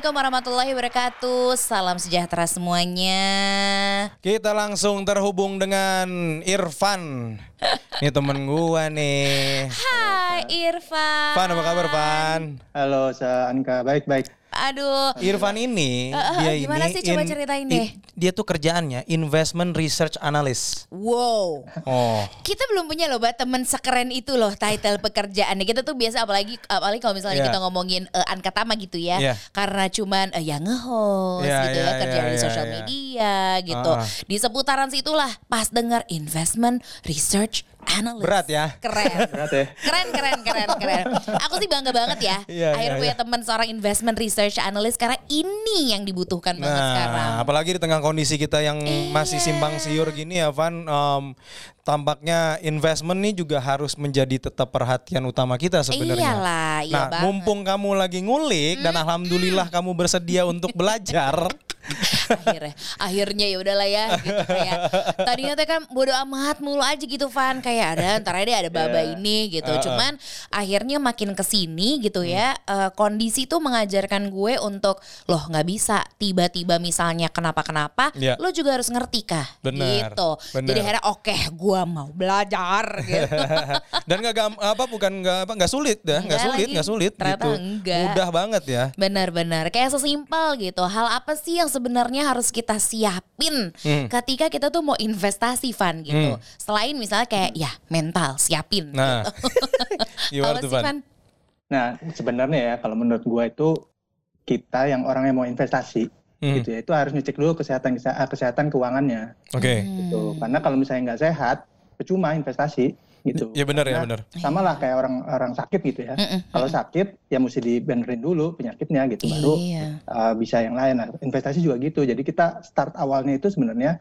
Assalamualaikum warahmatullahi wabarakatuh. Salam sejahtera semuanya. Kita langsung terhubung dengan Irfan. Ini temen gua nih. Hai Irfan. Van apa kabar Van? Halo, saya Anka. Baik-baik. Aduh. Irfan ini Eh, eh, dia gimana ini sih? Coba ceritain deh. i- dia tuh kerjaannya investment research analyst. Wow. Oh. Kita belum punya loh, temen sekeren itu loh title pekerjaannya. Kita tuh biasa apalagi apalagi kalau misalnya Iya. kita ngomongin uh, Anka Tama gitu ya. Iya. Karena cuman eh, ya nge-host Iya, gitu iya, ya, kerja iya, di iya, sosial iya. media gitu. Ah. Di seputaran situlah pas dengar investment research analyst. Berat ya. Keren. Berat ya. Keren, keren, keren, keren. Aku sih bangga banget ya. Iya, Akhirnya iya, punya iya. teman seorang investment research analyst karena ini yang dibutuhkan banget sekarang. Nah, apalagi di tengah kondisi kita yang Iya. masih simpang siur gini ya Van, em, tampaknya investment nih juga harus menjadi tetap perhatian utama kita sebenarnya. Iyalah, iya nah, banget. mumpung kamu lagi ngulik dan alhamdulillah kamu bersedia untuk belajar. akhirnya akhirnya ya udahlah ya gitu kayak tadinya tuh kan bodo amat mulu aja gitu Van. Kayak ada ntar aja ada baba Iya. ini gitu. Cuman akhirnya makin ke sini gitu ya eh, kondisi tuh mengajarkan gue untuk loh nggak bisa tiba-tiba misalnya kenapa-kenapa Iya. lo juga harus ngerti kah? Benar, gitu. Benar. jadi akhirnya oke gue mau belajar gitu. Dan nggak apa bukan nggak apa nggak sulit dah nggak Enggak sulit nggak sulit gitu. enggak. mudah banget ya. Benar-benar kayak sesimpel gitu. Hal apa sih yang sebenarnya harus kita siapin Hmm. ketika kita tuh mau investasi Van gitu. Hmm. Selain misalnya kayak ya mental siapin. nah sih Van Van? Nah, sebenarnya ya kalau menurut gua itu kita yang orang yang mau investasi Hmm. gitu ya, itu harus ngecek dulu kesehatan eh, kesehatan keuangannya oke gitu. Karena kalau misalnya nggak sehat, percuma investasi gitu. ya benar ya Karena benar Sama lah kayak orang orang sakit gitu ya. Kalau sakit ya mesti dibenerin dulu penyakitnya gitu baru Iya. uh, bisa yang lain. Nah, investasi juga gitu. Jadi kita start awalnya itu sebenarnya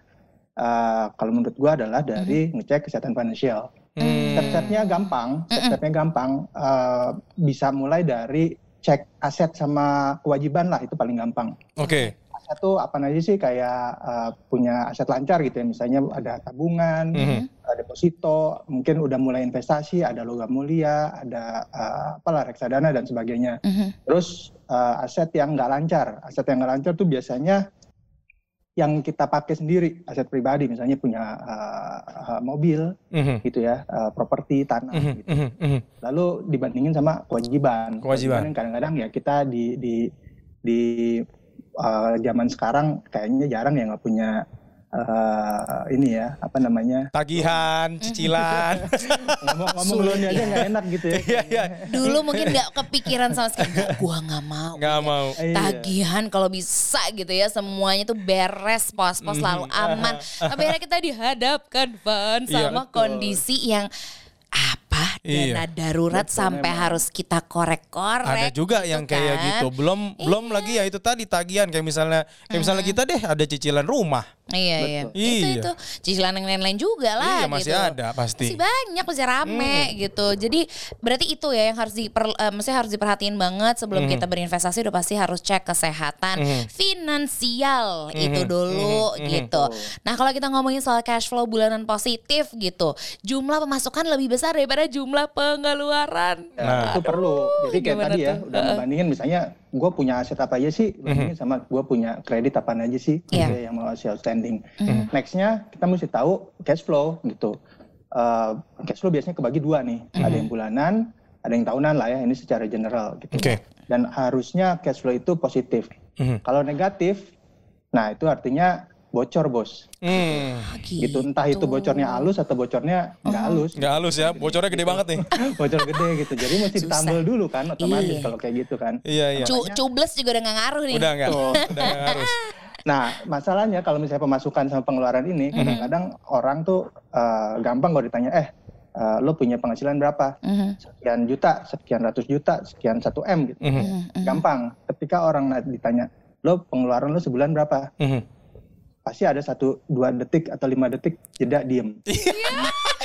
uh, kalau menurut gua adalah dari ngecek kesehatan finansial. Hmm. Step-stepnya gampang, step-stepnya gampang. Uh, bisa mulai dari cek aset sama kewajiban lah itu paling gampang. oke Aset tuh apa aja sih kayak uh, punya aset lancar gitu ya, misalnya ada tabungan, Mhm. ada deposito, mungkin udah mulai investasi, ada logam mulia, ada uh, apalah reksadana dan sebagainya. Mhm. Terus uh, aset yang nggak lancar, aset yang nggak lancar tuh biasanya yang kita pakai sendiri, aset pribadi, misalnya punya uh, uh, mobil, Mhm. gitu ya, uh, properti tanah. Mhm. Gitu. Mhm. Mhm. Lalu dibandingin sama kewajiban. Kewajiban. kadang-kadang ya kita di di di uh, zaman sekarang kayaknya jarang ya nggak punya uh, ini ya apa namanya tagihan cicilan ngomong-ngomong loan aja nggak enak gitu ya. iya iya Dulu mungkin nggak kepikiran sama sekali. Gua nggak mau. nggak mau Iya. Tagihan kalau bisa gitu ya semuanya tuh beres pos-pos Mhm. selalu aman. Tapi akhirnya kita dihadapkan Van Iya, sama betul. kondisi yang apa Iya. dana darurat Betul, sampai memang. harus kita korek-korek. ada juga yang gitu kayak kan. gitu belum belum lagi ya itu tadi tagihan kayak misalnya kayak misalnya kita deh ada cicilan rumah Iya iya. Betul. Itu Iya. itu cicilan yang lain-lain juga lah iya masih gitu. ada pasti Masih banyak masih rame gitu. Jadi berarti itu ya yang harus diper, eh, maksudnya harus diperhatiin banget sebelum Mhm. kita berinvestasi udah pasti harus cek kesehatan Mhm. finansial Mhm. itu dulu Mhm. gitu. Nah, kalau kita ngomongin soal cash flow bulanan positif gitu, jumlah pemasukan lebih besar daripada jumlah pengeluaran. Ya, Nah. itu perlu. Jadi kayak tadi ya, tuh? udah membandingin misalnya gue punya aset apa aja sih, bandingin sama gue punya kredit apa aja sih, ya, yang masih outstanding. Mhm. Nextnya kita mesti tahu cash flow gitu. Uh, cash flow biasanya kebagi dua nih, ada yang bulanan, ada yang tahunan lah ya, ini secara general gitu. Oke. Dan harusnya cash flow itu positif. Mhm. Kalau negatif, nah itu artinya bocor bos. Hmm. Gitu entah itu bocornya halus atau bocornya nggak halus. nggak halus ya bocornya gede banget nih bocor gede gitu. Jadi mesti Susah. ditambal dulu kan otomatis Iya. kalau kayak gitu kan. iya iya Cu- cubles juga udah gak ngaruh nih. udah nggak udah nggak harus Nah, masalahnya kalau misalnya pemasukan sama pengeluaran ini kadang-kadang orang tuh eh, gampang kalau ditanya eh eh, lo punya penghasilan berapa? Mhm. Sekian juta, sekian ratus juta, sekian satu M gitu. Mhm. Mhm. Gampang. Ketika orang ditanya, lo pengeluaran lo sebulan berapa? Mhm. Pasti ada satu dua detik atau lima detik jeda diem.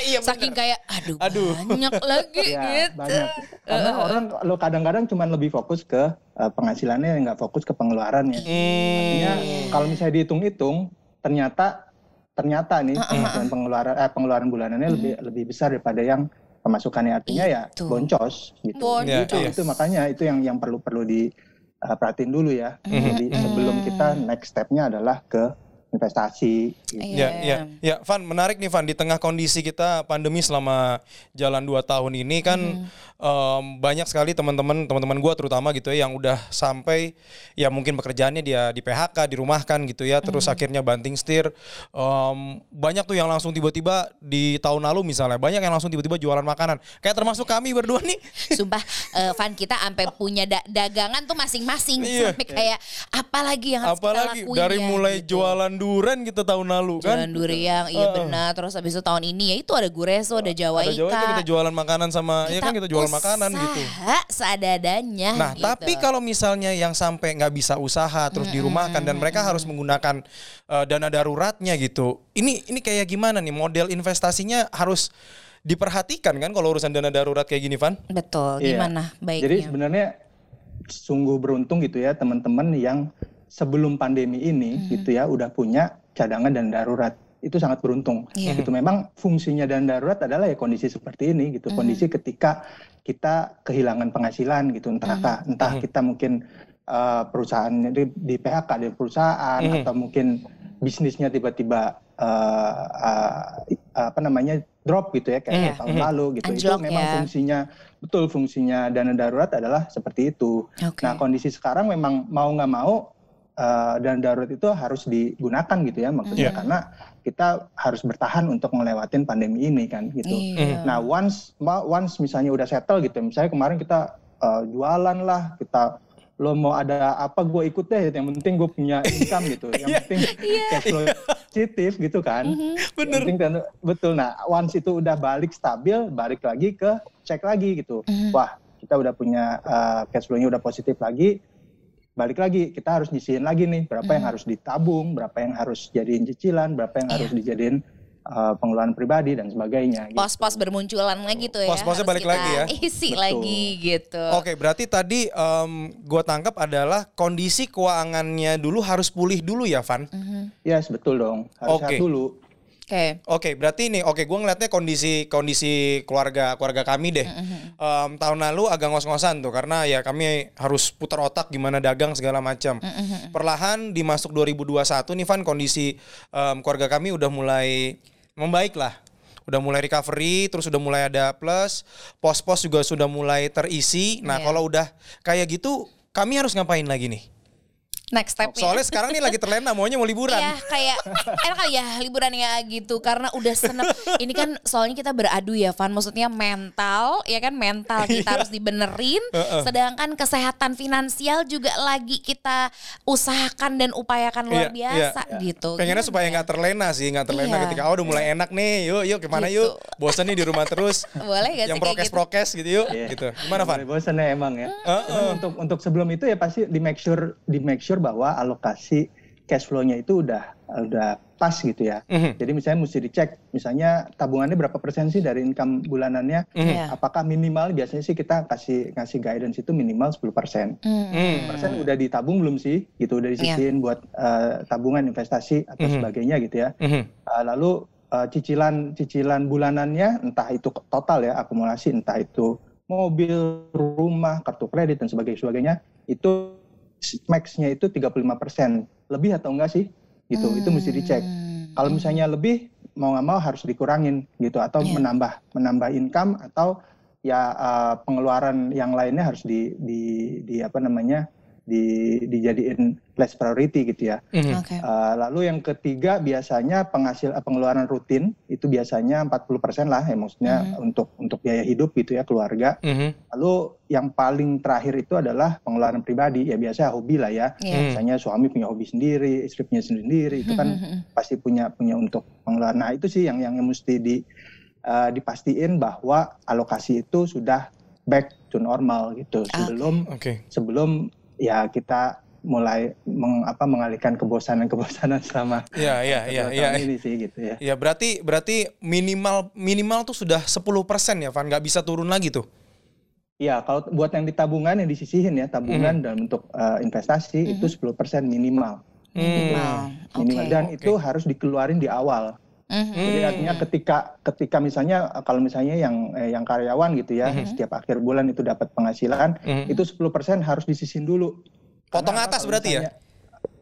iya Saking kayak aduh, Aduh. banyak lagi Ya, gitu. banyak. Karena orang lo kadang-kadang cuma lebih fokus ke eh, penghasilannya, nggak fokus ke pengeluarannya. Artinya Hmm. kalau misalnya dihitung-hitung, ternyata ternyata nih penghasilan pengeluaran eh, pengeluaran bulanannya lebih lebih besar daripada yang pemasukannya. Artinya ya boncos gitu. Boncos. Iya, itu iya. itu makanya itu yang yang perlu perlu di uh, perhatiin dulu ya. Mhm. Jadi sebelum kita next stepnya adalah ke investasi. gitu. Iya. Ya, ya, ya, Van, menarik nih Van di tengah kondisi kita pandemi selama jalan 2 tahun ini kan em, banyak sekali teman-teman teman-teman gua terutama gitu ya yang udah sampai ya mungkin pekerjaannya dia di PHK, dirumahkan gitu ya, terus akhirnya banting setir. Em, banyak tuh yang langsung tiba-tiba di tahun lalu misalnya, banyak yang langsung tiba-tiba jualan makanan. Kayak termasuk kami berdua nih. Sumpah eh, Van kita sampai punya da- dagangan tuh masing-masing Iya. sampai kayak apalagi yang harus Apalagi kita lakuin dari ya, mulai gitu. jualan duren gitu tahun lalu kan. Jualan durian, iya benar. Terus habis itu tahun ini ya itu ada Gureso, ada Jawa Ada Jawa Ika. kita jualan makanan sama ya kan kita jualan makanan gitu. usaha seadanya. Nah, gitu. tapi kalau misalnya yang sampai nggak bisa usaha terus dirumahkan dan mereka harus menggunakan uh, dana daruratnya gitu. Ini ini kayak gimana nih model investasinya harus diperhatikan kan kalau urusan dana darurat kayak gini, Van? betul, Iya. gimana baiknya? Jadi sebenarnya sungguh beruntung gitu ya teman-teman yang sebelum pandemi ini Hmm. gitu ya udah punya cadangan dan darurat. Itu sangat beruntung. Iya. Gitu memang fungsinya dan darurat adalah ya kondisi seperti ini gitu. Hmm. Kondisi ketika kita kehilangan penghasilan gitu entah Hmm. entah kita mungkin uh, perusahaannya di, di PHK di perusahaan Mhm. atau mungkin bisnisnya tiba-tiba uh, uh, apa namanya drop gitu ya kayak Iya. tahun lalu gitu. Anjlok itu memang ya. fungsinya betul fungsinya dana darurat adalah seperti itu. Oke. Nah kondisi sekarang memang mau nggak mau uh, dana darurat itu harus digunakan gitu ya maksudnya Iya. karena kita harus bertahan untuk ngelewatin pandemi ini kan gitu. Iya. Nah once ma- once misalnya udah settle gitu, misalnya kemarin kita uh, jualan lah, kita lo mau ada apa gue ikut deh, yang penting gue punya income gitu, yang penting cash flow positif gitu kan. Bener. Yang penting betul. Nah once itu udah balik stabil, balik lagi ke cek lagi gitu. Mhm. Wah kita udah punya uh, cash flow-nya udah positif lagi, balik lagi kita harus nyisihin lagi nih berapa yang harus ditabung, berapa yang harus jadiin cicilan, berapa yang Iya. harus dijadiin uh, pengeluaran pribadi dan sebagainya. gitu. Pos-pos bermunculan lagi tuh ya. Pos-posnya balik kita lagi ya. Isi Betul. lagi gitu. Oke, berarti tadi em, gua tangkap adalah kondisi keuangannya dulu harus pulih dulu ya, Van? Mhm. Yes betul dong, harus Oke. sehat dulu. Oke. Oke, berarti ini oke gue ngeliatnya kondisi kondisi keluarga keluarga kami deh. Em, tahun lalu agak ngos-ngosan tuh karena ya kami harus putar otak gimana dagang segala macam. Perlahan dimasuk 2021 nih Van kondisi em, keluarga kami udah mulai membaik lah. Udah mulai recovery, terus udah mulai ada plus, pos-pos juga sudah mulai terisi. Nah, Iya. kalau udah kayak gitu, kami harus ngapain lagi nih? Next step Soalnya sekarang nih lagi terlena, maunya mau liburan. Iya kayak enak kali ya liburan ya gitu karena udah senep. Ini kan soalnya kita beradu ya Van, maksudnya mental ya kan mental kita Iya. harus dibenerin. Sedangkan kesehatan finansial juga lagi kita usahakan dan upayakan luar Iya, biasa iya. gitu. Pengennya Gimana supaya ya? nggak terlena sih, nggak terlena Iya. ketika oh udah mulai enak nih, yuk yuk ke mana Gitu. yuk, bosan nih di rumah terus. Boleh gak sih Yang kayak prokes gitu? gitu yuk, Iya. gitu. Gimana Van? Bosan ya emang ya. Cuman untuk untuk sebelum itu ya pasti di make sure di make sure bahwa alokasi cash flow-nya itu udah udah pas gitu ya. Mhm. Jadi misalnya mesti dicek, misalnya tabungannya berapa persen sih dari income bulanannya? Iya. Apakah minimal biasanya sih kita kasih ngasih guidance itu minimal 10 persen. Hmm. Hmm. persen udah ditabung belum sih? Gitu udah disisihin buat eh, tabungan investasi atau Mhm. sebagainya gitu ya. Mhm. Uh, lalu uh, cicilan cicilan bulanannya entah itu total ya akumulasi entah itu mobil, rumah, kartu kredit dan sebagainya sebagainya itu max-nya itu 35%. Lebih atau enggak sih? Gitu. Itu mesti dicek. Hmm. Kalau misalnya lebih mau nggak mau harus dikurangin gitu atau Iya. menambah menambah income atau ya uh, pengeluaran yang lainnya harus di di di apa namanya? Di dijadiin less priority gitu ya. Mhm. Oke. Uh, lalu yang ketiga biasanya penghasil eh, pengeluaran rutin itu biasanya 40% lah ya maksudnya Mhm. untuk untuk biaya hidup gitu ya keluarga. Mhm. Lalu yang paling terakhir itu adalah pengeluaran pribadi ya biasa hobi lah ya. Iya. Hmm. Misalnya suami punya hobi sendiri, istri punya sendiri itu kan Mhm. pasti punya punya untuk pengeluaran. Nah, itu sih yang yang mesti di uh, dipastiin bahwa alokasi itu sudah back to normal gitu sebelum Oke. sebelum ya kita mulai meng, apa, mengalihkan kebosanan-kebosanan selama Iya, iya, iya, dua iya. tahun ini sih gitu ya. Ya berarti berarti minimal minimal tuh sudah 10% ya Van, nggak bisa turun lagi tuh. Iya, kalau buat yang di tabungan yang disisihin ya, tabungan dalam bentuk uh, investasi itu 10% minimal. Minimal. Hmm. Minimal Oke. dan Oke. itu harus dikeluarin di awal. Mhm. Jadi artinya ketika ketika misalnya kalau misalnya yang eh, yang karyawan gitu ya, setiap akhir bulan itu dapat penghasilan, Mhm. itu 10% harus disisihin dulu. Potong Karena atas berarti ya? misalnya-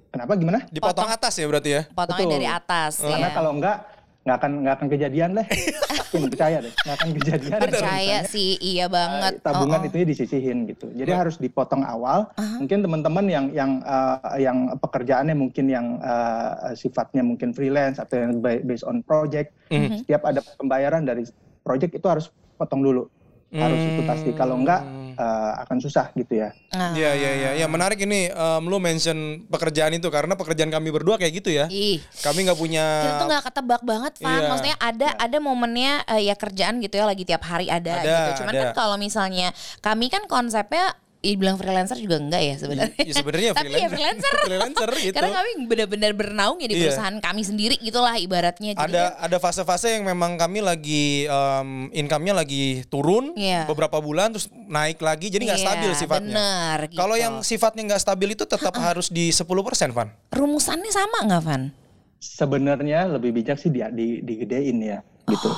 Kenapa gimana? Dipotong Potong. atas ya berarti ya? Potongnya Betul. dari atas Karena ya. kalau enggak nggak akan nggak akan kejadian deh. Yakin percaya deh, nggak akan kejadian. Percaya Misalnya, sih, iya banget. tabungan Oh, oh. itu disisihin gitu. Jadi harus dipotong awal. Mungkin teman-teman yang yang eh, yang pekerjaannya mungkin yang eh, sifatnya mungkin freelance atau yang ba- based on project, Mhm. setiap ada pembayaran dari project itu harus potong dulu. Harus itu pasti. Kalau enggak eh, akan susah gitu ya. Nah. Iya iya iya ya menarik ini em, lu mention pekerjaan itu karena pekerjaan kami berdua kayak gitu ya. Ih, Kami nggak punya kita tuh nggak ketebak banget, Van. Iya. Maksudnya ada ada momennya eh, ya kerjaan gitu ya lagi tiap hari ada, Ada, gitu. Cuman ada. kan kalau misalnya kami kan konsepnya Ih, bilang freelancer juga enggak ya sebenarnya. Ya, sebenarnya Tapi ya freelancer. freelancer gitu. Karena kami benar-benar bernaung ya di Iya. perusahaan kami sendiri gitulah ibaratnya. Jadi ada ada fase-fase yang memang kami lagi em, income-nya lagi turun Iya. beberapa bulan terus naik lagi jadi nggak Iya, stabil sifatnya. bener, gitu. Kalau yang sifatnya nggak stabil itu tetap harus di 10% Van. rumusannya sama nggak, Van? Sebenarnya lebih bijak sih dia di digedein ya gitu.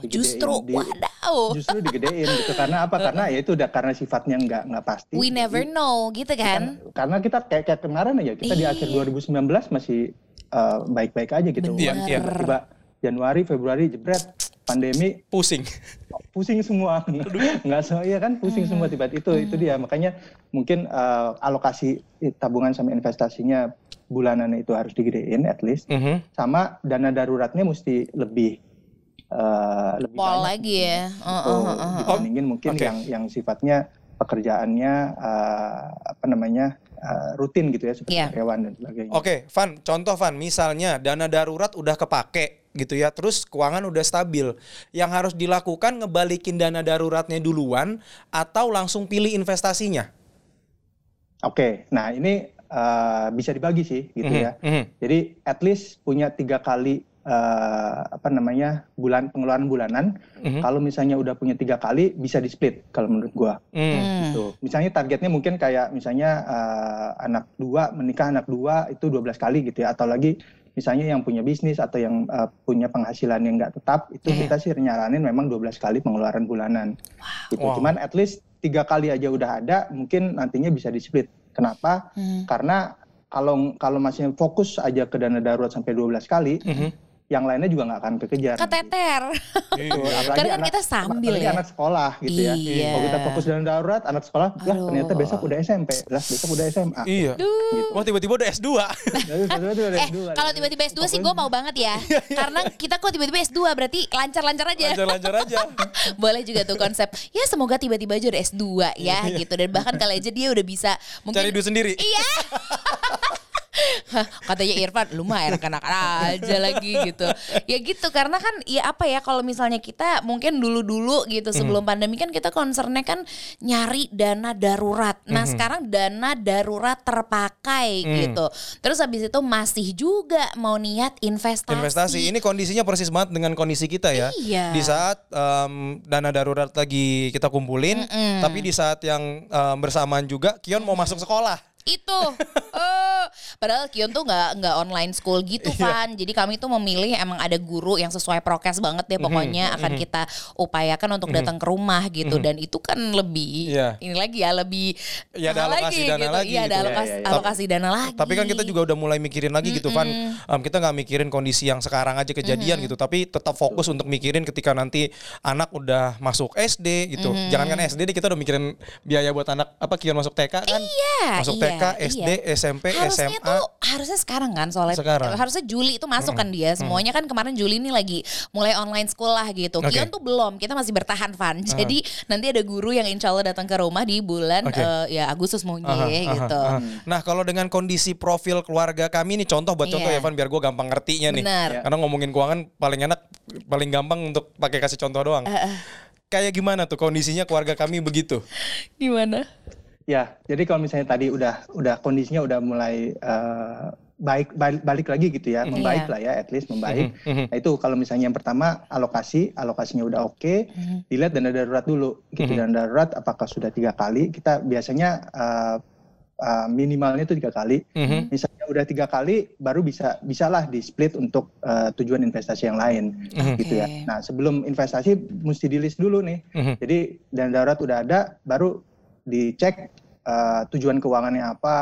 Digedein, Justru, di- wadaw. justru digedein gitu karena apa? Karena ya itu udah karena sifatnya nggak nggak pasti. We never know gitu kan. karena kita kayak kayak kemarin aja kita di akhir 2019 masih eh, baik-baik aja gitu. Iya, iya. tiba Januari Februari jebret pandemi. Pusing. pusing semua. Nggak so iya kan? Pusing semua tiba itu itu dia. Makanya mungkin eh, alokasi tabungan sama investasinya bulanan itu harus digedein at least. Mhm. sama dana daruratnya mesti lebih eh, lebih Pol banyak lagi ya. gitu, Uh, uh, uh, uh. dibandingin mungkin Oke. yang yang sifatnya pekerjaannya eh, apa namanya eh, rutin gitu ya seperti Iya. karyawan dan sebagainya. Oke, Van, contoh Van, misalnya dana darurat udah kepake gitu ya, terus keuangan udah stabil. Yang harus dilakukan ngebalikin dana daruratnya duluan atau langsung pilih investasinya. Oke, nah ini eh, bisa dibagi sih gitu Mhm, ya. mhm. Jadi at least punya tiga kali eh, apa namanya bulan pengeluaran bulanan. Mhm. Kalau misalnya udah punya tiga kali bisa di split kalau menurut gua. Hmm. Hmm. Gitu. Misalnya targetnya mungkin kayak misalnya eh, anak dua menikah anak dua itu 12 kali gitu ya atau lagi misalnya yang punya bisnis atau yang eh, punya penghasilan yang nggak tetap itu Iya. kita sih nyaranin memang 12 kali pengeluaran bulanan gitu. Wow. Cuman at least tiga kali aja udah ada mungkin nantinya bisa di split. Kenapa? Hmm. Karena kalau kalau masih fokus aja ke dana darurat sampai 12 kali, Mhm. Yang lainnya juga nggak akan kekejar. Keteter. Apalagi Karena kan anak- kita sambil ya. anak sekolah gitu ya. Iya. Kalau kita fokus dana darurat, anak sekolah, lah Aduh. ternyata besok udah SMP, lah besok udah SMA. Iya. Gitu. Wah tiba-tiba udah S2. Jadi tiba-tiba udah Eh, S2. kalau tiba-tiba S2 sih gue mau banget ya. Karena kita kok tiba-tiba S2 berarti lancar-lancar aja. Lancar-lancar aja. Boleh juga tuh konsep. Ya semoga tiba-tiba aja udah S2 ya gitu. Dan bahkan kali aja dia udah bisa mungkin Cari duit sendiri. Iya. Katanya Irfan, lu mah enak-enak aja lagi gitu. Ya gitu karena kan ya apa ya kalau misalnya kita mungkin dulu-dulu gitu sebelum pandemi kan kita concernnya kan nyari dana darurat. Nah sekarang dana darurat terpakai gitu. Terus habis itu masih juga mau niat investasi. Investasi ini kondisinya persis banget dengan kondisi kita ya. Iya. Di saat em, dana darurat lagi kita kumpulin, tapi di saat yang em, bersamaan juga Kion mau masuk sekolah. Itu Eh, padahal Kion tuh nggak nggak online school gitu Iya. kan jadi kami tuh memilih emang ada guru yang sesuai prokes banget deh Mhm, pokoknya akan kita upayakan untuk datang ke rumah gitu dan itu kan lebih Iya. ini lagi ya lebih Iya, ada alokasi dana gitu. lagi iya ada gitu. alokasi, Iya, iya, iya. alokasi dana lagi Tapi kan kita juga udah mulai mikirin lagi gitu Van. Em, kita nggak mikirin kondisi yang sekarang aja kejadian gitu, tapi tetap fokus untuk mikirin ketika nanti anak udah masuk SD gitu. Jangan kan SD deh kita udah mikirin biaya buat anak apa Kion masuk TK kan? Iya, Masuk iya, TK, SD, iya. SMP, harusnya SMA. tuh harusnya sekarang kan soalnya Sekarang. harusnya Juli itu masuk kan dia semuanya kan kemarin Juli ini lagi mulai online school lah gitu Oke. Kion tuh belum kita masih bertahan Van jadi nanti ada guru yang insya Allah datang ke rumah di bulan Oke. eh, ya Agustus mungkin Aha, aha, gitu aha. Nah kalau dengan kondisi profil keluarga kami ini contoh buat contoh Iya. ya Van biar gue gampang ngertinya nih. Benar. Karena ngomongin keuangan paling enak, paling gampang untuk pakai kasih contoh doang. Kayak gimana tuh kondisinya keluarga kami begitu? gimana Ya, jadi kalau misalnya tadi udah udah kondisinya udah mulai eh, baik balik, balik lagi gitu ya, Iya. membaik lah ya, at least membaik. Mhm. Nah itu kalau misalnya yang pertama alokasi, alokasinya udah oke, Mhm. dilihat dana darurat dulu. Gitu dana darurat apakah sudah tiga kali? Kita biasanya eh, eh, minimalnya itu tiga kali. Mhm. Misalnya udah tiga kali, baru bisa bisalah di split untuk eh, tujuan investasi yang lain, Mhm. gitu ya. Nah sebelum investasi mesti di list dulu nih. Mhm. Jadi dana darurat udah ada, baru dicek eh, tujuan keuangannya apa,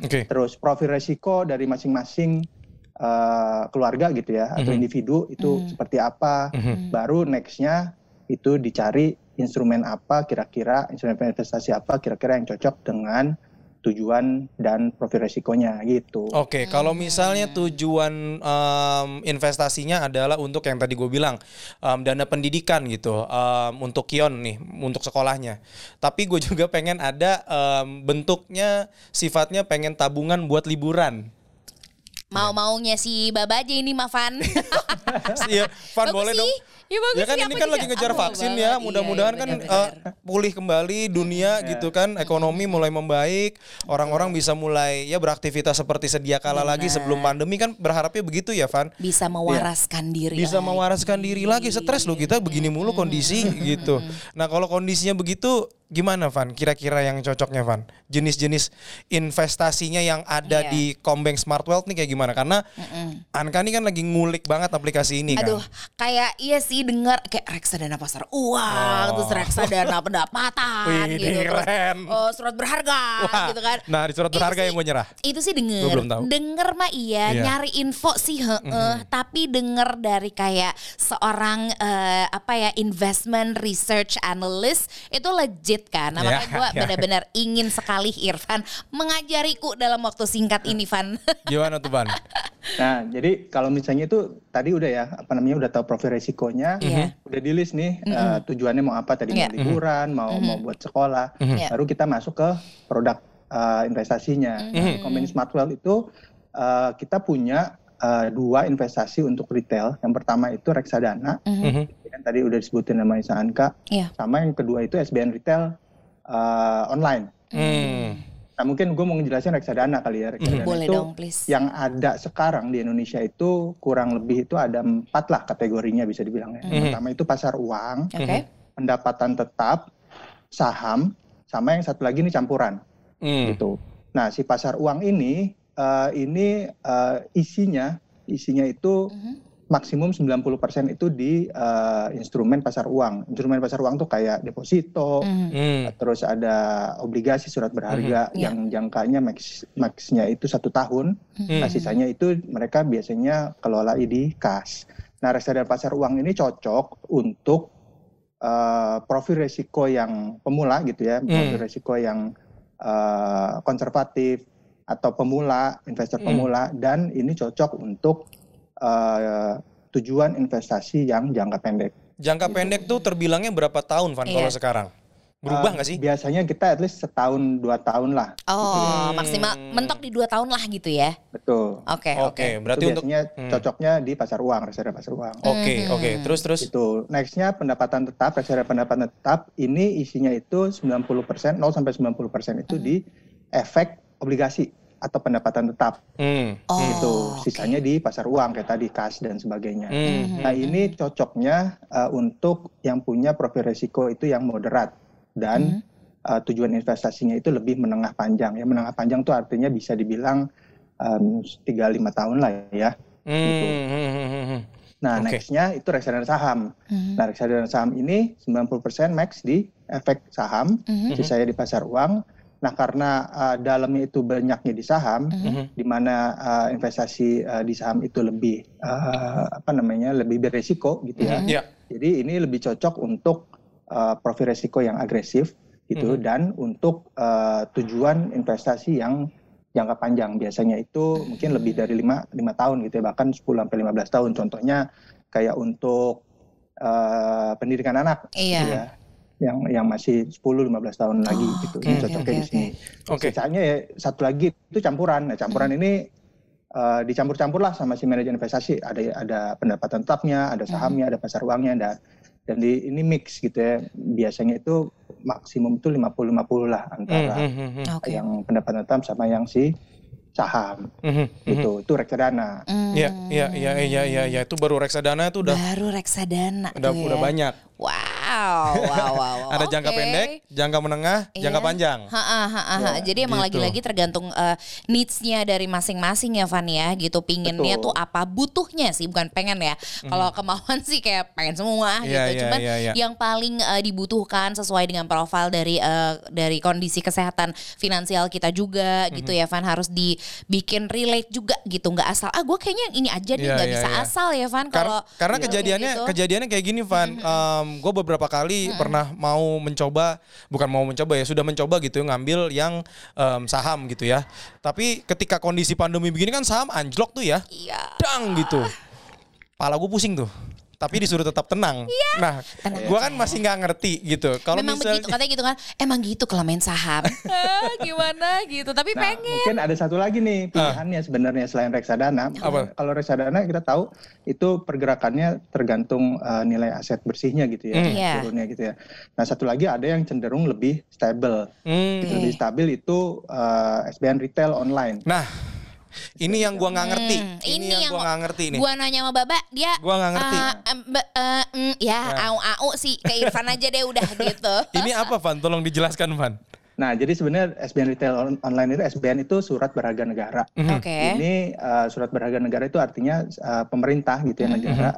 Oke. terus profil resiko dari masing-masing eh, keluarga gitu ya atau Mhm. individu itu Mhm. seperti apa. Mhm. Baru nextnya itu dicari instrumen apa kira-kira instrumen investasi apa kira-kira yang cocok dengan tujuan dan profil resikonya gitu. Oke, kalau misalnya tujuan em, investasinya adalah untuk yang tadi gue bilang em, dana pendidikan gitu, em, untuk Kion nih, untuk sekolahnya. Tapi gue juga pengen ada em, bentuknya sifatnya pengen tabungan buat liburan. Mau-maunya si Baba aja ini mah Van. Iya, Van Bagus boleh sih. dong. Ya bagus Ya kan ini kan juga- lagi ngejar vaksin banget. ya, Iya, mudah-mudahan iya, kan benar-benar. eh, pulih kembali dunia gitu kan, ekonomi mulai membaik, orang-orang bisa mulai ya beraktivitas seperti sedia kala lagi sebelum pandemi kan berharapnya begitu ya, Van. Bisa mewaraskan diri. bisa lagi. mewaraskan diri lagi stres loh kita begini mulu kondisi gitu nah kalau kondisinya begitu gimana Van kira-kira yang cocoknya Van jenis-jenis investasinya yang ada Iya. di Combank Smart Wealth nih kayak gimana karena Anka nih kan lagi ngulik banget aplikasi ini kan Aduh, kayak iya sih dengar kayak reksadana pasar uang, terus reksadana pendapatan Wih, gitu, ini terus keren. oh, surat berharga Wah, gitu kan. nah, di surat Itu berharga sih- yang gue nyerah. Itu sih denger. Belum tahu. Denger mah iya, Iya. nyari info sih heeh, tapi denger dari kayak seorang eh, apa ya investment research analyst itu legit kan. Nah, makanya gue iya. benar-benar ingin sekali Irfan mengajariku dalam waktu singkat ini, Van. gimana tuh Van Nah, jadi kalau misalnya itu tadi udah ya, apa namanya udah tahu profil resikonya, Iya. udah di list nih eh, tujuannya mau apa tadi Iya. mau liburan, mau mau buat sekolah, Iya. baru kita masuk ke produk eh, investasinya. Nah, di Company Smart Wealth itu eh, kita punya eh, dua investasi untuk retail. Yang pertama itu reksadana, Mhm. yang tadi udah disebutin namanya Anka, Iya. sama yang kedua itu SBN Retail eh, online. Hmm. Nah mungkin gue mau ngejelasin reksadana kali ya. Reksadana Boleh itu dong, please. yang ada sekarang di Indonesia itu kurang lebih itu ada empat lah kategorinya bisa dibilang ya. Yang pertama itu pasar uang, Oke. pendapatan tetap, saham, sama yang satu lagi ini campuran Hmm. gitu. Nah si pasar uang ini eh, ini eh, isinya isinya itu Mhm. maksimum 90% itu di eh, instrumen pasar uang. Instrumen pasar uang tuh kayak deposito. Hmm. terus ada obligasi surat berharga Iya. yang jangkanya max maxnya itu satu tahun. Mhm. Nah, sisanya itu mereka biasanya kelola di kas. Nah, reksadana pasar uang ini cocok untuk eh, profil resiko yang pemula gitu ya, profil resiko yang eh, konservatif atau pemula, investor Hmm. pemula, dan ini cocok untuk eh, tujuan investasi yang jangka pendek. jangka pendek tuh terbilangnya berapa tahun Van Iya. kalau sekarang berubah Eh, nggak sih Biasanya kita at least setahun dua tahun lah, Oh, maksimal mentok di dua tahun lah gitu ya. betul. Oke, oke oke. berarti itu untuk biasanya Hmm. cocoknya di pasar uang, reksadana pasar uang. oke Hmm. oke terus terus Itu. Nextnya pendapatan tetap, reksadana pendapatan tetap ini isinya itu 90%, 0 sampai 90% itu di efek obligasi atau pendapatan tetap. Hmm. Oh, itu. oke. Sisanya di pasar uang kayak tadi kas dan sebagainya. Hmm. Nah, ini cocoknya uh, untuk yang punya profil resiko itu yang moderat dan uh, tujuan investasinya itu lebih menengah panjang. Ya menengah panjang tuh artinya bisa dibilang um, 3-5 tahun lah ya. Hmm. Gitu. Hmm. Hmm. Hmm. Hmm. Nah, Oke. nextnya itu reksadana saham. Mhm. Nah, reksadana saham ini 90% max di efek saham, Mhm. sisanya di pasar uang. Nah, karena uh, dalamnya itu banyaknya di saham, Mhm. di mana uh, investasi uh, di saham itu lebih uh, apa namanya lebih beresiko gitu ya. Ya. Jadi ini lebih cocok untuk uh, profil resiko yang agresif gitu dan untuk uh, tujuan investasi yang jangka panjang biasanya itu mungkin lebih dari 5 lima tahun gitu ya bahkan 10 sampai 15 tahun contohnya kayak untuk uh, pendidikan anak Iya. gitu ya yang yang masih 10 15 tahun lagi Oh, gitu oke, ini cocoknya oke, di sini. Oke. Sisanya ya satu lagi itu campuran. Nah, campuran ini uh, dicampur-campur lah sama si manajer investasi. Ada ada pendapatan tetapnya, ada sahamnya, ada pasar uangnya, ada dan di ini mix gitu ya. Biasanya itu maksimum itu 50-50 lah antara Hmm. Hmm. Hmm. Oke. yang pendapatan tetap sama yang si saham Hmm. gitu. Itu reksadana. Hmm. Iya, iya, iya, iya, iya, iya. Itu baru reksadana itu udah Baru reksadana udah tuh udah ya. banyak. Wow, wow, wow. wow. Ada jangka Oke. pendek, jangka menengah, jangka Iya. panjang. Ha, ha, ha, ha, ha. Jadi emang gitu. lagi-lagi tergantung eh, needs-nya dari masing-masing ya Van ya gitu. Pinginnya Betul. tuh apa, butuhnya sih bukan pengen ya. Kalau kemauan sih kayak pengen semua Iya, gitu. iya, Cuman iya, iya. yang paling eh, dibutuhkan sesuai dengan profil dari eh, dari kondisi kesehatan finansial kita juga Mhm. gitu ya Van harus dibikin relate juga gitu. Nggak asal ah gue kayaknya yang ini aja deh Iya, nggak iya, bisa iya. asal ya Van kalau karena gitu, kejadiannya gitu. kejadiannya kayak gini Van, gue beberapa kali pernah mau mencoba, bukan mau mencoba ya, sudah mencoba gitu ngambil yang em, saham gitu ya. Tapi ketika kondisi pandemi begini kan saham anjlok tuh ya, Iya. dang gitu. Pala gue pusing tuh. Tapi disuruh tetap tenang. Nah, Tenang gue kan masih nggak ngerti gitu. Kalau Memang misalnya begitu katanya gitu kan. Emang gitu kalau main saham. Ah, gimana gitu. Tapi Nah, pengen. mungkin ada satu lagi nih pilihannya sebenarnya selain reksadana. Apa? Kalau reksadana kita tahu itu pergerakannya tergantung eh, nilai aset bersihnya gitu ya, Hmm. Iya. turunnya gitu ya. Nah satu lagi ada yang cenderung lebih stable. Hmm. Lebih stabil itu eh, SBN retail online. Nah, ini yang gua nggak ngerti. Hmm, Ini, ini yang, yang gua nggak ngerti nih. Gua nanya sama Baba, dia Gua nggak ngerti. em, ba- eh, mm, ya, Ya. au-au sih ke Irfan aja deh udah gitu. Ini apa Van? Tolong dijelaskan Van. Nah jadi sebenarnya SBN retail on- online itu SBN itu surat berharga negara. Mhm. Oke. Ini eh, surat berharga negara itu artinya eh, pemerintah gitu ya Mhm. negara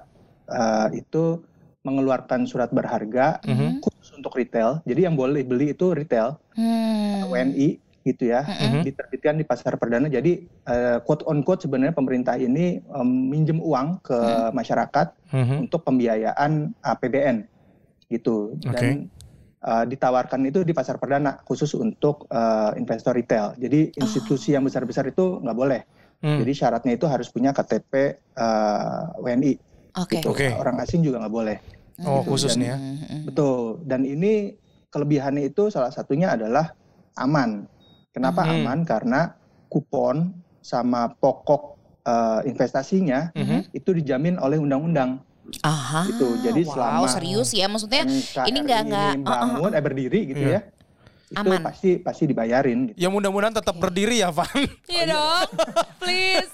eh, itu mengeluarkan surat berharga Mhm. khusus untuk retail. Jadi yang boleh beli itu retail Hmm. WNI gitu ya, Mhm. diterbitkan di pasar perdana. Jadi eh, quote on quote sebenarnya pemerintah ini em, minjem uang ke masyarakat Mhm. untuk pembiayaan APBN gitu dan eh, ditawarkan itu di pasar perdana khusus untuk eh, investor retail. Jadi institusi yang besar-besar itu nggak boleh. Hmm. Jadi syaratnya itu harus punya KTP eh, WNI. Oke. Gitu. Oke. Orang asing juga nggak boleh. Oh, Gitu. khusus Dan- nih ya. Betul. Dan ini kelebihannya itu salah satunya adalah aman. Kenapa Mhm. aman? Karena kupon sama pokok eh, investasinya Mhm. itu dijamin oleh undang-undang. Aha. Gitu. Jadi wow, selama- serius ya maksudnya NKRI ini nggak- nggak- bangun, eh berdiri gitu Iya. ya. Itu Aman. pasti pasti dibayarin. Gitu. Ya mudah-mudahan tetap berdiri ya Van. Iya dong, please.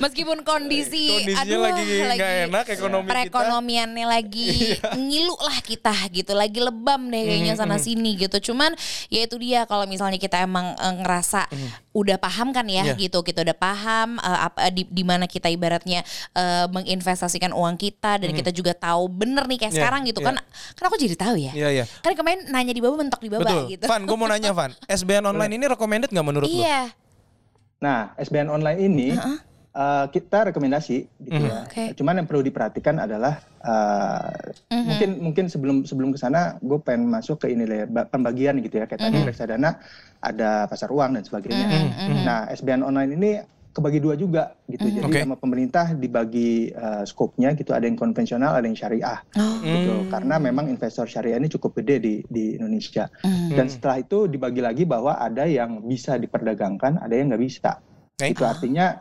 Meskipun kondisi, Kondisinya aduh, lagi nggak enak ekonomi kita. perekonomiannya lagi ngilu lah kita gitu, lagi lebam deh kayaknya Mm-hmm, sana sini gitu. Cuman ya itu dia kalau misalnya kita emang eh, ngerasa udah paham kan ya Iya. gitu, kita udah paham eh, apa di, di mana kita ibaratnya eh, menginvestasikan uang kita dan kita juga tahu bener nih kayak Iya, sekarang gitu iya. kan. Kan aku jadi tahu ya. Iya iya. Kan kemarin nanya di bawah mentok di bawah Betul. gitu. Van, gue mau nanya Van. SBN online ini recommended nggak menurut lu? Iya. Nah, SBN online ini eh, kita rekomendasi gitu Mhm. ya. Oke. Cuman yang perlu diperhatikan adalah eh, Mhm. mungkin mungkin sebelum sebelum ke sana gue pengen masuk ke ini lah ya, ba- pembagian gitu ya. Kayak tadi reksadana ada pasar uang dan sebagainya. Mhm, Nah, SBN online ini kebagi dua juga gitu. Jadi Oke. sama pemerintah dibagi eh, skopnya gitu. Ada yang konvensional, ada yang syariah. Oh. gitu. Hmm. Karena memang investor syariah ini cukup gede di di Indonesia. Hmm. Dan setelah itu dibagi lagi bahwa ada yang bisa diperdagangkan, ada yang nggak bisa. Oke. Itu artinya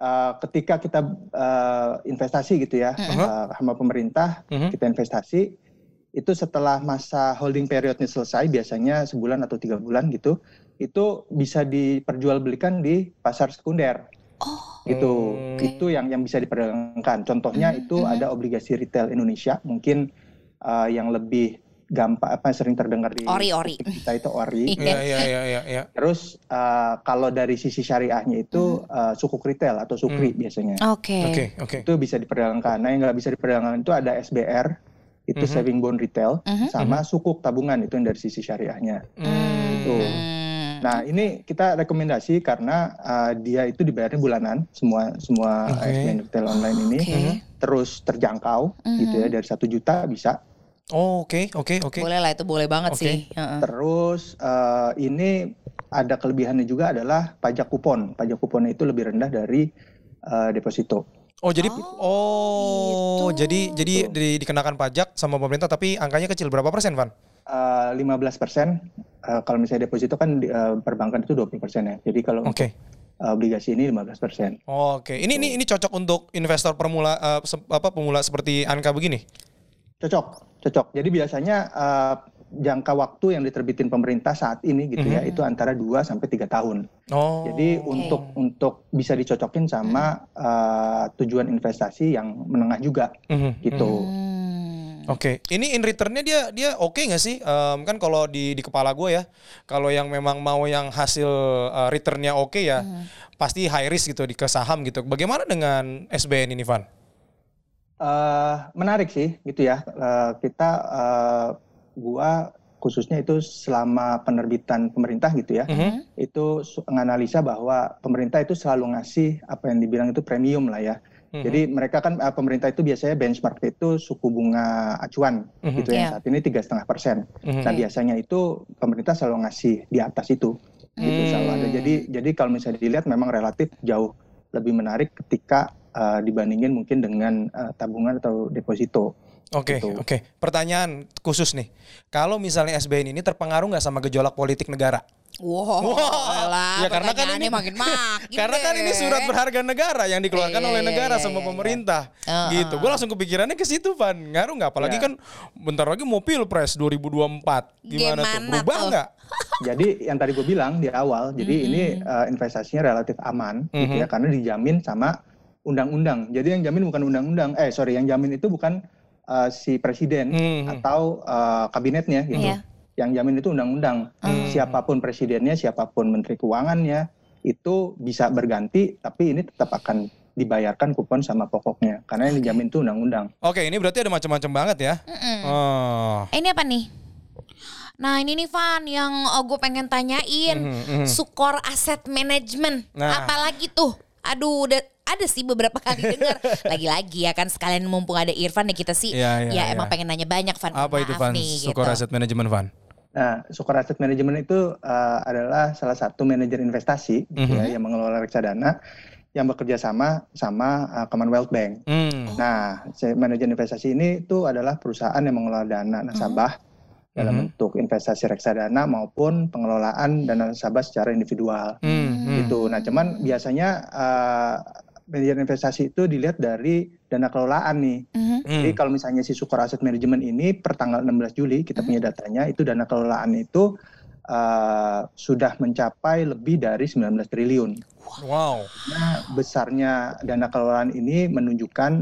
uh, ketika kita uh, investasi gitu ya uh, sama pemerintah, Mhm. kita investasi itu setelah masa holding periodnya selesai, biasanya sebulan atau tiga bulan gitu, itu bisa diperjualbelikan di pasar sekunder. Oh. Gitu, Hmm. itu yang yang bisa diperdagangkan. Contohnya Mhm, itu mhm. ada obligasi retail Indonesia, mungkin uh, yang lebih gampang apa sering terdengar di Ori, ori. kita itu ori. Iya iya iya iya. iya. Terus uh, kalau dari sisi syariahnya itu uh, sukuk retail atau sukri Hmm. biasanya Oke. Oke oke. itu bisa diperdagangkan. Nah yang nggak bisa diperdagangkan itu ada SBR itu Mhm. saving bond retail Mhm. sama sukuk tabungan itu yang dari sisi syariahnya. Hmm. Tuh. Hmm. Nah ini kita rekomendasi karena uh, dia itu dibayarnya bulanan semua semua. SBN retail online ini Oke. terus terjangkau Mhm. gitu ya dari satu juta bisa. Oh, Oke oke oke. Boleh lah itu boleh banget Oke. sih. Heeh. Terus eh, ini ada kelebihannya juga adalah pajak kupon. Pajak kuponnya itu lebih rendah dari eh, deposito. Oh jadi Oh, oh gitu. jadi jadi di- dikenakan pajak sama pemerintah tapi angkanya kecil berapa persen Van? Eh, 15 persen. eh, kalau misalnya deposito kan di, eh, perbankan itu 20 persen ya. Jadi kalau Oke. eh, obligasi ini 15 persen. Oke. Ini ini ini cocok untuk investor permula eh, se- apa pemula seperti Anka begini? Cocok, cocok. Jadi biasanya eh, jangka waktu yang diterbitin pemerintah saat ini gitu ya Mhm. itu antara 2 sampai 3 tahun. Oh. Jadi untuk untuk bisa dicocokin sama eh, tujuan investasi yang menengah juga Mhm, gitu. Hmm. Oke, ini in returnnya dia dia oke nggak sih? Em, kan kalau di di kepala gue ya, kalau yang memang mau yang hasil eh, returnnya oke ya, pasti high risk gitu di ke saham gitu. Bagaimana dengan SBN ini, Van? Eh, menarik sih gitu ya. Eh, kita eh, gua khususnya itu selama penerbitan pemerintah gitu ya. Itu su- menganalisa bahwa pemerintah itu selalu ngasih apa yang dibilang itu premium lah ya. Jadi mereka kan eh, pemerintah itu biasanya benchmark itu suku bunga acuan gitu Iya. ya. Saat ini tiga setengah persen. Mhm. Nah biasanya itu pemerintah selalu ngasih di atas itu. Gitu selalu ada. Jadi jadi kalau misalnya dilihat memang relatif jauh lebih menarik ketika eh, dibandingin mungkin dengan eh, tabungan atau deposito. Oke, Gitu. oke. Pertanyaan khusus nih, kalau misalnya SBN ini terpengaruh nggak sama gejolak politik negara? Wow, lah, ya karena kan ini makin makin karena kan ini surat berharga negara yang dikeluarkan Iya, oleh iya, negara iya, sama iya, pemerintah iya. gitu. Gue langsung kepikirannya ke situ, Van. Ngaruh nggak? Apalagi Iya. kan bentar lagi mau pilpres 2024. Gimana, tuh? Gimana Berubah tuh? nggak? Jadi yang tadi gue bilang di awal, jadi ini eh, investasinya relatif aman gitu Mhm. ya karena dijamin sama undang-undang. Jadi yang jamin bukan undang-undang, eh sorry yang jamin itu bukan eh, si presiden Mhm. atau eh, kabinetnya gitu. Iya. Yang jamin itu undang-undang. Hmm. Siapa pun presidennya, siapa pun menteri keuangannya itu bisa berganti, tapi ini tetap akan dibayarkan kupon sama pokoknya karena yang dijamin itu undang-undang. Oke, ini berarti ada macam-macam banget ya. Mm-mm. Oh. Eh, Ini apa nih? Nah ini nih Van yang gue pengen tanyain Mhm, mhm. Sukor Asset Management Nah. Apalagi tuh Aduh udah ada sih beberapa kali dengar Lagi-lagi ya kan sekalian mumpung ada Irfan ya kita sih Iya, iya, Ya iya. emang pengen nanya banyak Van Apa itu, Van? nih, Sukor gitu. Asset Management, Van. Nah, Sukor Asset Management itu eh, adalah salah satu manajer investasi gitu ya, yang mengelola reksadana yang bekerja sama sama eh, Commonwealth Bank. Hmm. Nah, si manajer investasi ini itu adalah perusahaan yang mengelola dana nasabah dalam Mhm. bentuk investasi reksadana maupun pengelolaan dana nasabah secara individual. Hmm, hmm. Gitu. Nah, cuman biasanya eh, manajer investasi itu dilihat dari dana kelolaan nih. Mhm. Hmm. Jadi kalau misalnya si Sukor Asset Management ini per tanggal 16 Juli kita punya datanya itu dana kelolaan itu eh, sudah mencapai lebih dari 19 triliun. Wow. Nah, besarnya dana kelolaan ini menunjukkan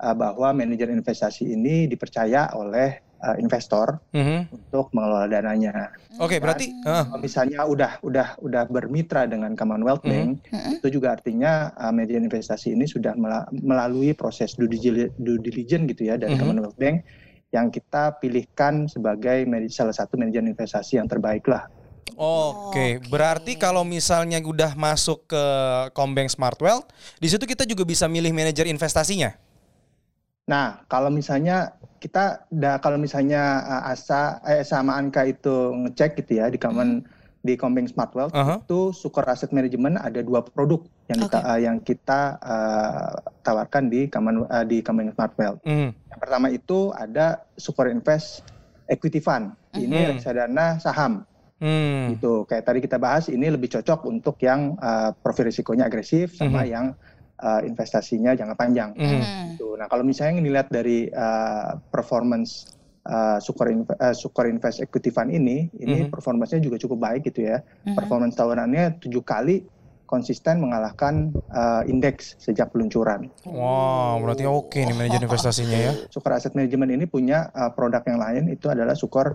eh, bahwa manajer investasi ini dipercaya oleh eh, investor Mhm. untuk mengelola dananya. Oke, berarti ah, Kalau misalnya udah udah udah bermitra dengan Commonwealth Bank, Mhm. itu juga artinya uh, manajer investasi ini sudah mela- melalui proses due diligence, due diligence gitu ya dari Mhm. Commonwealth Bank yang kita pilihkan sebagai salah satu manajer investasi yang terbaik lah. Oke, Oke. berarti kalau misalnya udah masuk ke Combank Smart Wealth, di situ kita juga bisa milih manajer investasinya. Nah, kalau misalnya kita da, kalau misalnya uh, Asa eh, sama Anka itu ngecek gitu ya di Common di Combank Smart Wealth Aha. itu Sukor Asset Management ada dua produk yang kita, Oke. uh, yang kita uh, tawarkan di Common uh, di Combank Smart Wealth. Hmm. Yang pertama itu ada Sukor Invest Equity Fund. Ini Mhm. reksadana saham Hmm. gitu. Kayak tadi kita bahas ini lebih cocok untuk yang uh, profil risikonya agresif sama Mhm. yang uh, investasinya jangka panjang. Mhm. Gitu. Nah, kalau misalnya dilihat dari uh, performance uh, Sukor, Inv- uh, Sukor Invest Equity Fund ini, ini Mhm. performance-nya juga cukup baik gitu ya. Mhm. Performance tahunannya tujuh kali konsisten mengalahkan uh, indeks sejak peluncuran. Wow, berarti oke nih manajer investasinya ya. Sukor Asset Management ini punya uh, produk yang lain itu adalah Sukor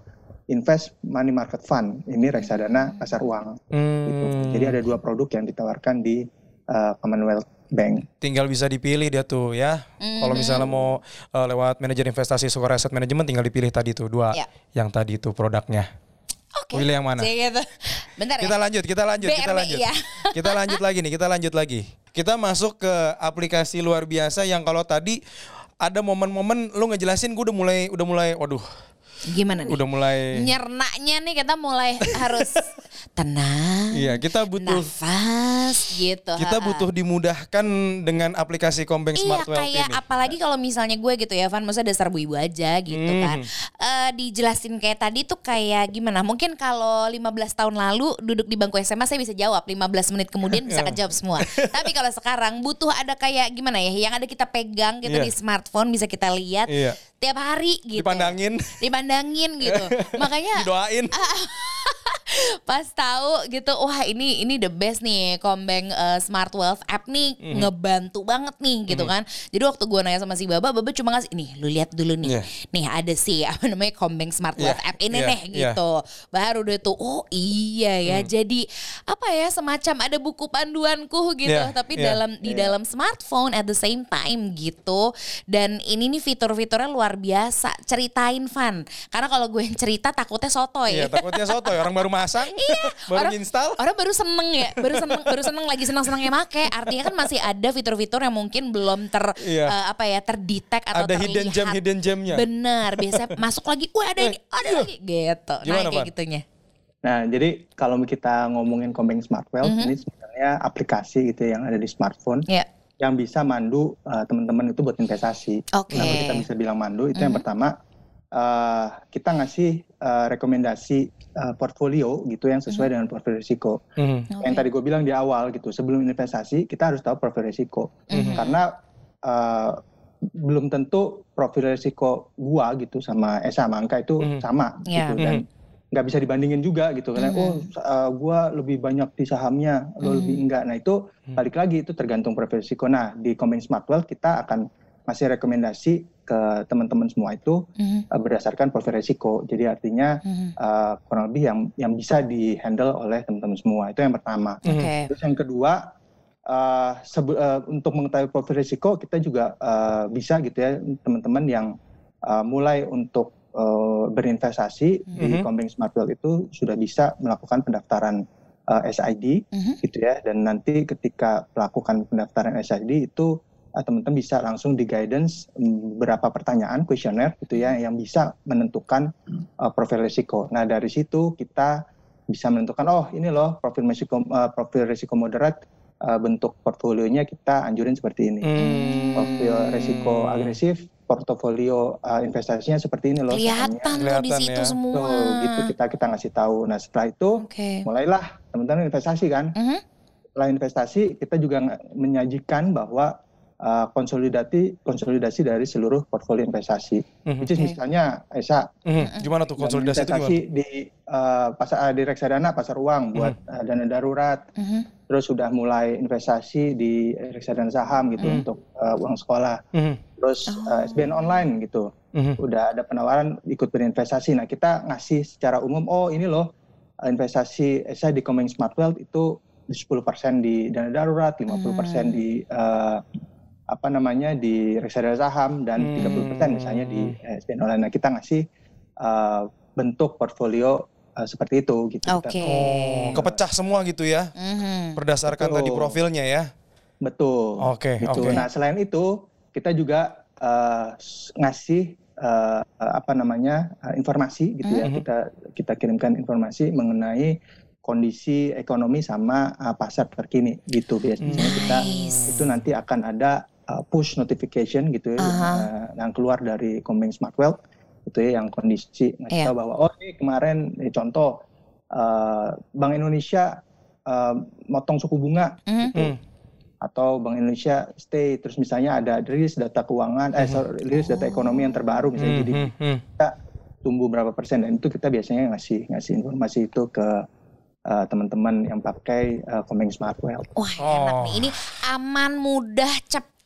Invest Money Market Fund. Ini reksadana pasar uang. Gitu. Hmm. Jadi ada dua produk yang ditawarkan di uh, Commonwealth Bank. tinggal bisa dipilih dia tuh ya. Kalau misalnya mau uh, lewat manajer investasi Sukor Asset Management tinggal dipilih tadi tuh dua Ya. yang tadi itu produknya. Oke. Pilih yang mana? Gitu. Bentar Kita ya. lanjut, kita lanjut, kita BRB, lanjut. ya. Kita lanjut lagi nih, kita lanjut lagi. Kita masuk ke aplikasi luar biasa yang kalau tadi ada momen-momen lu ngejelasin gue udah mulai udah mulai waduh, Gimana nih? udah mulai Nyernaknya nih kita mulai harus tenang. Iya, kita butuh nafas gitu. kita ha-ha. butuh dimudahkan dengan aplikasi Combank Iya Smart Wealth kayak ini. apalagi kalau misalnya gue gitu ya Van Maksudnya dasar bu ibu aja gitu Hmm. kan Eh, Dijelasin kayak tadi tuh kayak gimana Mungkin kalau 15 tahun lalu duduk di bangku SMA saya bisa jawab 15 menit kemudian bisa kejawab semua Tapi kalau sekarang butuh ada kayak gimana ya Yang ada kita pegang gitu Iya. di smartphone bisa kita lihat Iya. Tiap hari gitu Dipandangin, Dipandangin gitu. Makanya didoain. pas tahu gitu wah ini ini the best nih Combank uh, Smart Wealth app nih Mhm. ngebantu banget nih gitu kan. Jadi waktu gue nanya sama si Baba Baba cuma ngasih nih lu lihat dulu nih. Yeah. nih ada sih apa namanya Combank Smart Yeah, Wealth app ini yeah, nih yeah. gitu. Baru deh tuh oh iya ya Hmm. jadi apa ya semacam ada buku panduanku gitu. Yeah, tapi yeah. dalam di dalam smartphone at the same time gitu. Dan ini nih fitur-fiturnya luar biasa ceritain Van karena kalau gue yang cerita takutnya sotoy. Iya, takutnya soto orang baru masang, Iya, baru orang, install. Orang baru seneng ya, baru seneng, baru seneng lagi seneng-senengnya make. Artinya kan masih ada fitur-fitur yang mungkin belum ter Iya. eh, apa ya terdetek atau Ada terlihat. hidden gem hidden gemnya. Bener, biasanya masuk lagi, wah ada ini, ada lagi, gitu. Gimana, nah kayak gitunya. Nah, jadi kalau kita ngomongin Combank Smart Wealth Mhm. ini sebenarnya aplikasi gitu yang ada di smartphone Ya, yang bisa mandu uh, teman-teman itu buat investasi. Oke. Kenapa kita bisa bilang mandu? Itu yang Mhm. pertama uh, kita ngasih uh, rekomendasi uh, portfolio gitu yang sesuai dengan profil risiko. Mhm. Yang tadi gue bilang di awal gitu, sebelum investasi kita harus tahu profil risiko. Mhm. Karena uh, belum tentu profil risiko gua gitu sama Esa Mangka itu Mhm. sama Iya. gitu dan nggak bisa dibandingin juga gitu karena Mhm. oh uh, gua lebih banyak di sahamnya lo Mhm. lebih enggak nah itu Mhm. balik lagi itu tergantung profil risiko nah di Combank Smart Wealth kita akan ngasih rekomendasi ke teman-teman semua itu Mhm, uh, berdasarkan profil risiko jadi artinya mhm. uh, kurang lebih yang yang bisa di handle oleh teman-teman semua itu yang pertama Mhm. Oke. Terus yang kedua, uh, uh, untuk mengetahui profil risiko kita juga uh, bisa gitu ya teman-teman yang uh, mulai untuk uh, berinvestasi di Mhm. Combank Smart Wealth itu sudah bisa melakukan pendaftaran uh, SID Mhm. gitu ya dan nanti ketika melakukan pendaftaran SID itu teman-teman bisa langsung di guidance mm, beberapa pertanyaan kuesioner gitu ya yang bisa menentukan uh, profil risiko. Nah dari situ kita bisa menentukan oh ini loh profil risiko uh, profil risiko moderat uh, bentuk portfolionya kita anjurin seperti ini. Hmm. Profil risiko agresif portofolio uh, investasinya seperti ini loh. Kelihatan tuh di Kelihatan situ ya. semua. Tuh, gitu kita kita ngasih tahu. Nah setelah itu Oke. mulailah teman-teman investasi kan. Mhm. Setelah investasi kita juga menyajikan bahwa uh, konsolidasi konsolidasi dari seluruh portfolio investasi. Mhm. Which is misalnya Esa Mhm. Gimana tuh konsolidasi itu investasi gimana? di uh, pasar di reksadana pasar uang buat uh, dana darurat Mhm. terus sudah mulai investasi di reksadana saham gitu Hmm. untuk uh, uang sekolah Mhm. terus uh, Oh. SBN online gitu Mhm. udah ada penawaran ikut berinvestasi nah kita ngasih secara umum oh ini loh investasi saya di Coming Smart Wealth itu 10% di dana darurat 50% Hmm. di uh, apa namanya di reksadana saham dan Hmm. 30% misalnya di eh, SBN online nah kita ngasih uh, bentuk portfolio uh, seperti itu gitu Kita- Oke. Oh, kepecah semua gitu ya. Mhm. Berdasarkan Betul. tadi profilnya ya. Betul. Oke, gitu. oke. Nah selain itu kita juga uh, ngasih uh, apa namanya uh, informasi gitu ya. Mhm. Kita kita kirimkan informasi mengenai kondisi ekonomi sama uh, pasar terkini gitu biasanya kita Nice. itu nanti akan ada uh, push notification gitu ya uh, yang keluar dari Combank Smart Wealth itu ya yang kondisi ngasih Iya. tahu bahwa oh ini kemarin ini contoh uh, Bank Indonesia uh, motong suku bunga Mhm. gitu Hmm. atau Bank Indonesia stay terus misalnya ada rilis data keuangan eh Mhm. sorry, rilis data ekonomi yang terbaru misalnya jadi Mhm. Mhm. tumbuh berapa persen dan itu kita biasanya ngasih ngasih informasi itu ke uh, teman-teman yang pakai uh, Combank Smart Wealth. Wah enak Oh. nih. Ini aman, mudah, cepat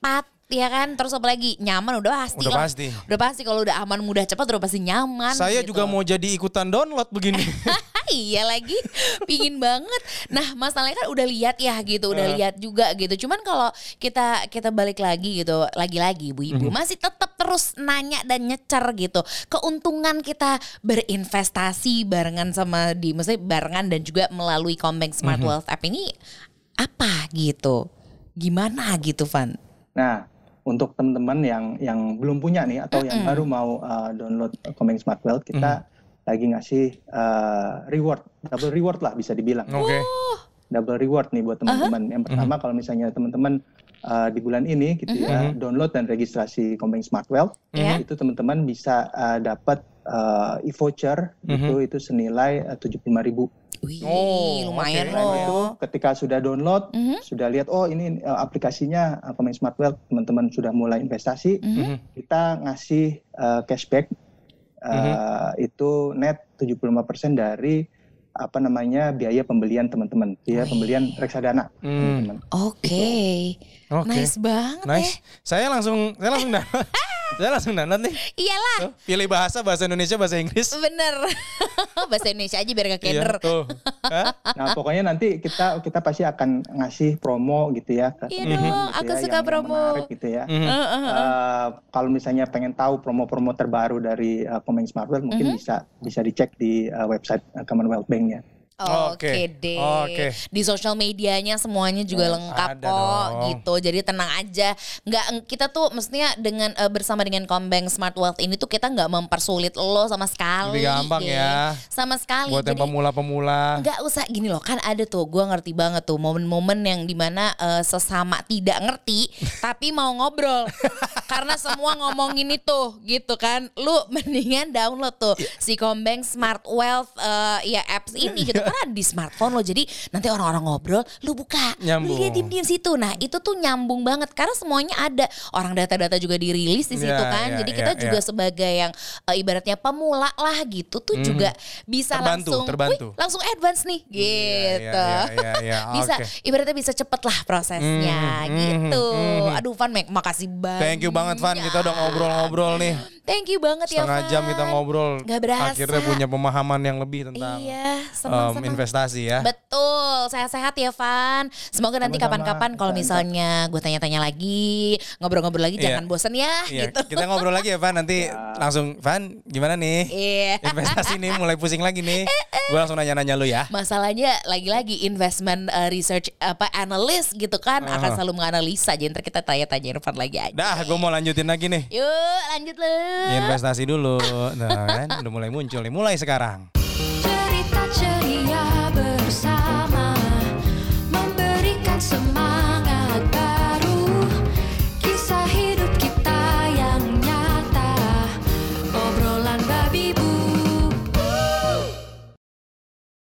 ya kan. Terus apa lagi? Nyaman udah pasti Udah lah. pasti. Udah pasti kalau udah aman, mudah, cepat udah pasti nyaman. Saya gitu. juga mau jadi ikutan download begini. iya lagi pingin banget nah masalahnya kan udah lihat ya gitu udah Eh. lihat juga gitu cuman kalau kita kita balik lagi gitu lagi-lagi ibu-ibu Mhm. masih tetap terus nanya dan nyecer gitu keuntungan kita berinvestasi barengan sama di maksudnya barengan dan juga melalui Combank Smart Mhm. Wealth app ini apa gitu gimana gitu Van Nah untuk teman-teman yang yang belum punya nih atau yang Mm-mm. baru mau uh, download Combank Smart Wealth kita lagi ngasih uh, reward double reward lah bisa dibilang. Oke. double reward nih buat teman-teman. Yang pertama kalau misalnya teman-teman uh, di bulan ini gitu ya Mhm. download dan registrasi Combank Smart Wealth Ya. itu teman-teman bisa uh, dapat uh, e-voucher itu itu senilai uh, 75.000. Wih, Oh, lumayan oke. Selain loh itu ketika sudah download Mhm. sudah lihat oh ini uh, aplikasinya uh, Smart Wealth teman-teman sudah mulai investasi Mhm. Mhm. kita ngasih uh, cashback uh, itu net 75% dari apa namanya biaya pembelian teman-teman, biaya pembelian reksadana Hmm. teman-teman. Oke. Oke. Nice banget Nice. Saya langsung saya langsung saya langsung download nih. ya. Iyalah. Tuh, Pilih bahasa bahasa Indonesia bahasa Inggris. Bener. Bahasa Indonesia aja biar gak Iya, keder. tuh. Hah? Nah pokoknya nanti kita kita pasti akan ngasih promo gitu ya ke Iya dong, gitu aku ya, suka promo. menarik gitu ya. Eh, eh, eh. Eh, kalau misalnya pengen tahu promo-promo terbaru dari uh, Komeng Smartwell mungkin Mhm. bisa bisa dicek di uh, website uh, Commonwealth Bank-nya. Oke Oke. deh. Oke. Di sosial medianya semuanya juga lengkap ada kok dong. gitu. Jadi tenang aja. Nggak kita tuh mestinya dengan eh, bersama dengan Combank Smart Wealth ini tuh kita nggak mempersulit lo sama sekali. Lebih gampang deh. ya. Sama sekali. Buat yang pemula-pemula. nggak usah gini loh kan ada tuh gue ngerti banget tuh momen-momen yang di mana eh, sesama tidak ngerti tapi mau ngobrol karena semua ngomongin itu gitu kan lu mendingan download tuh si Combank Smart Wealth eh, ya apps ini gitu karena di smartphone lo jadi nanti orang-orang ngobrol lu buka Nyambung. lu lihat diem-diem situ nah itu tuh nyambung banget karena semuanya ada orang data-data juga dirilis di situ Ya, kan ya, jadi ya, kita ya. juga sebagai yang eh, ibaratnya pemula lah gitu tuh juga bisa. Terbantu, langsung terbantu. "Wih, langsung advance nih gitu. Iya, iya, iya, iya, bisa oke. ibaratnya bisa cepet lah prosesnya Mhm, gitu. mhm. Aduh Van makasih banget. Thank you banget Van, kita udah ngobrol-ngobrol nih. Thank you banget ya Setengah jam kita ngobrol. Gak berasa. Akhirnya punya pemahaman yang lebih tentang Iya, senang-senang. investasi ya. Betul, sehat-sehat ya Van. Semoga nanti kapan-kapan kalau misalnya gue tanya-tanya lagi, ngobrol-ngobrol lagi Iya. jangan bosen ya Iya, gitu. kita ngobrol lagi ya Van nanti langsung Van gimana nih? Iya. Investasi nih mulai pusing lagi nih. Gue langsung nanya-nanya lu ya. Masalahnya lagi-lagi investment uh, research apa analyst gitu kan akan selalu menganalisa. Jadi ntar kita tanya-tanya Irfan lagi aja. Dah, gue mau lanjutin lagi nih. Yuk lanjut lu. Investasi dulu. Nah, kan udah mulai muncul. Mulai sekarang. cerita ceria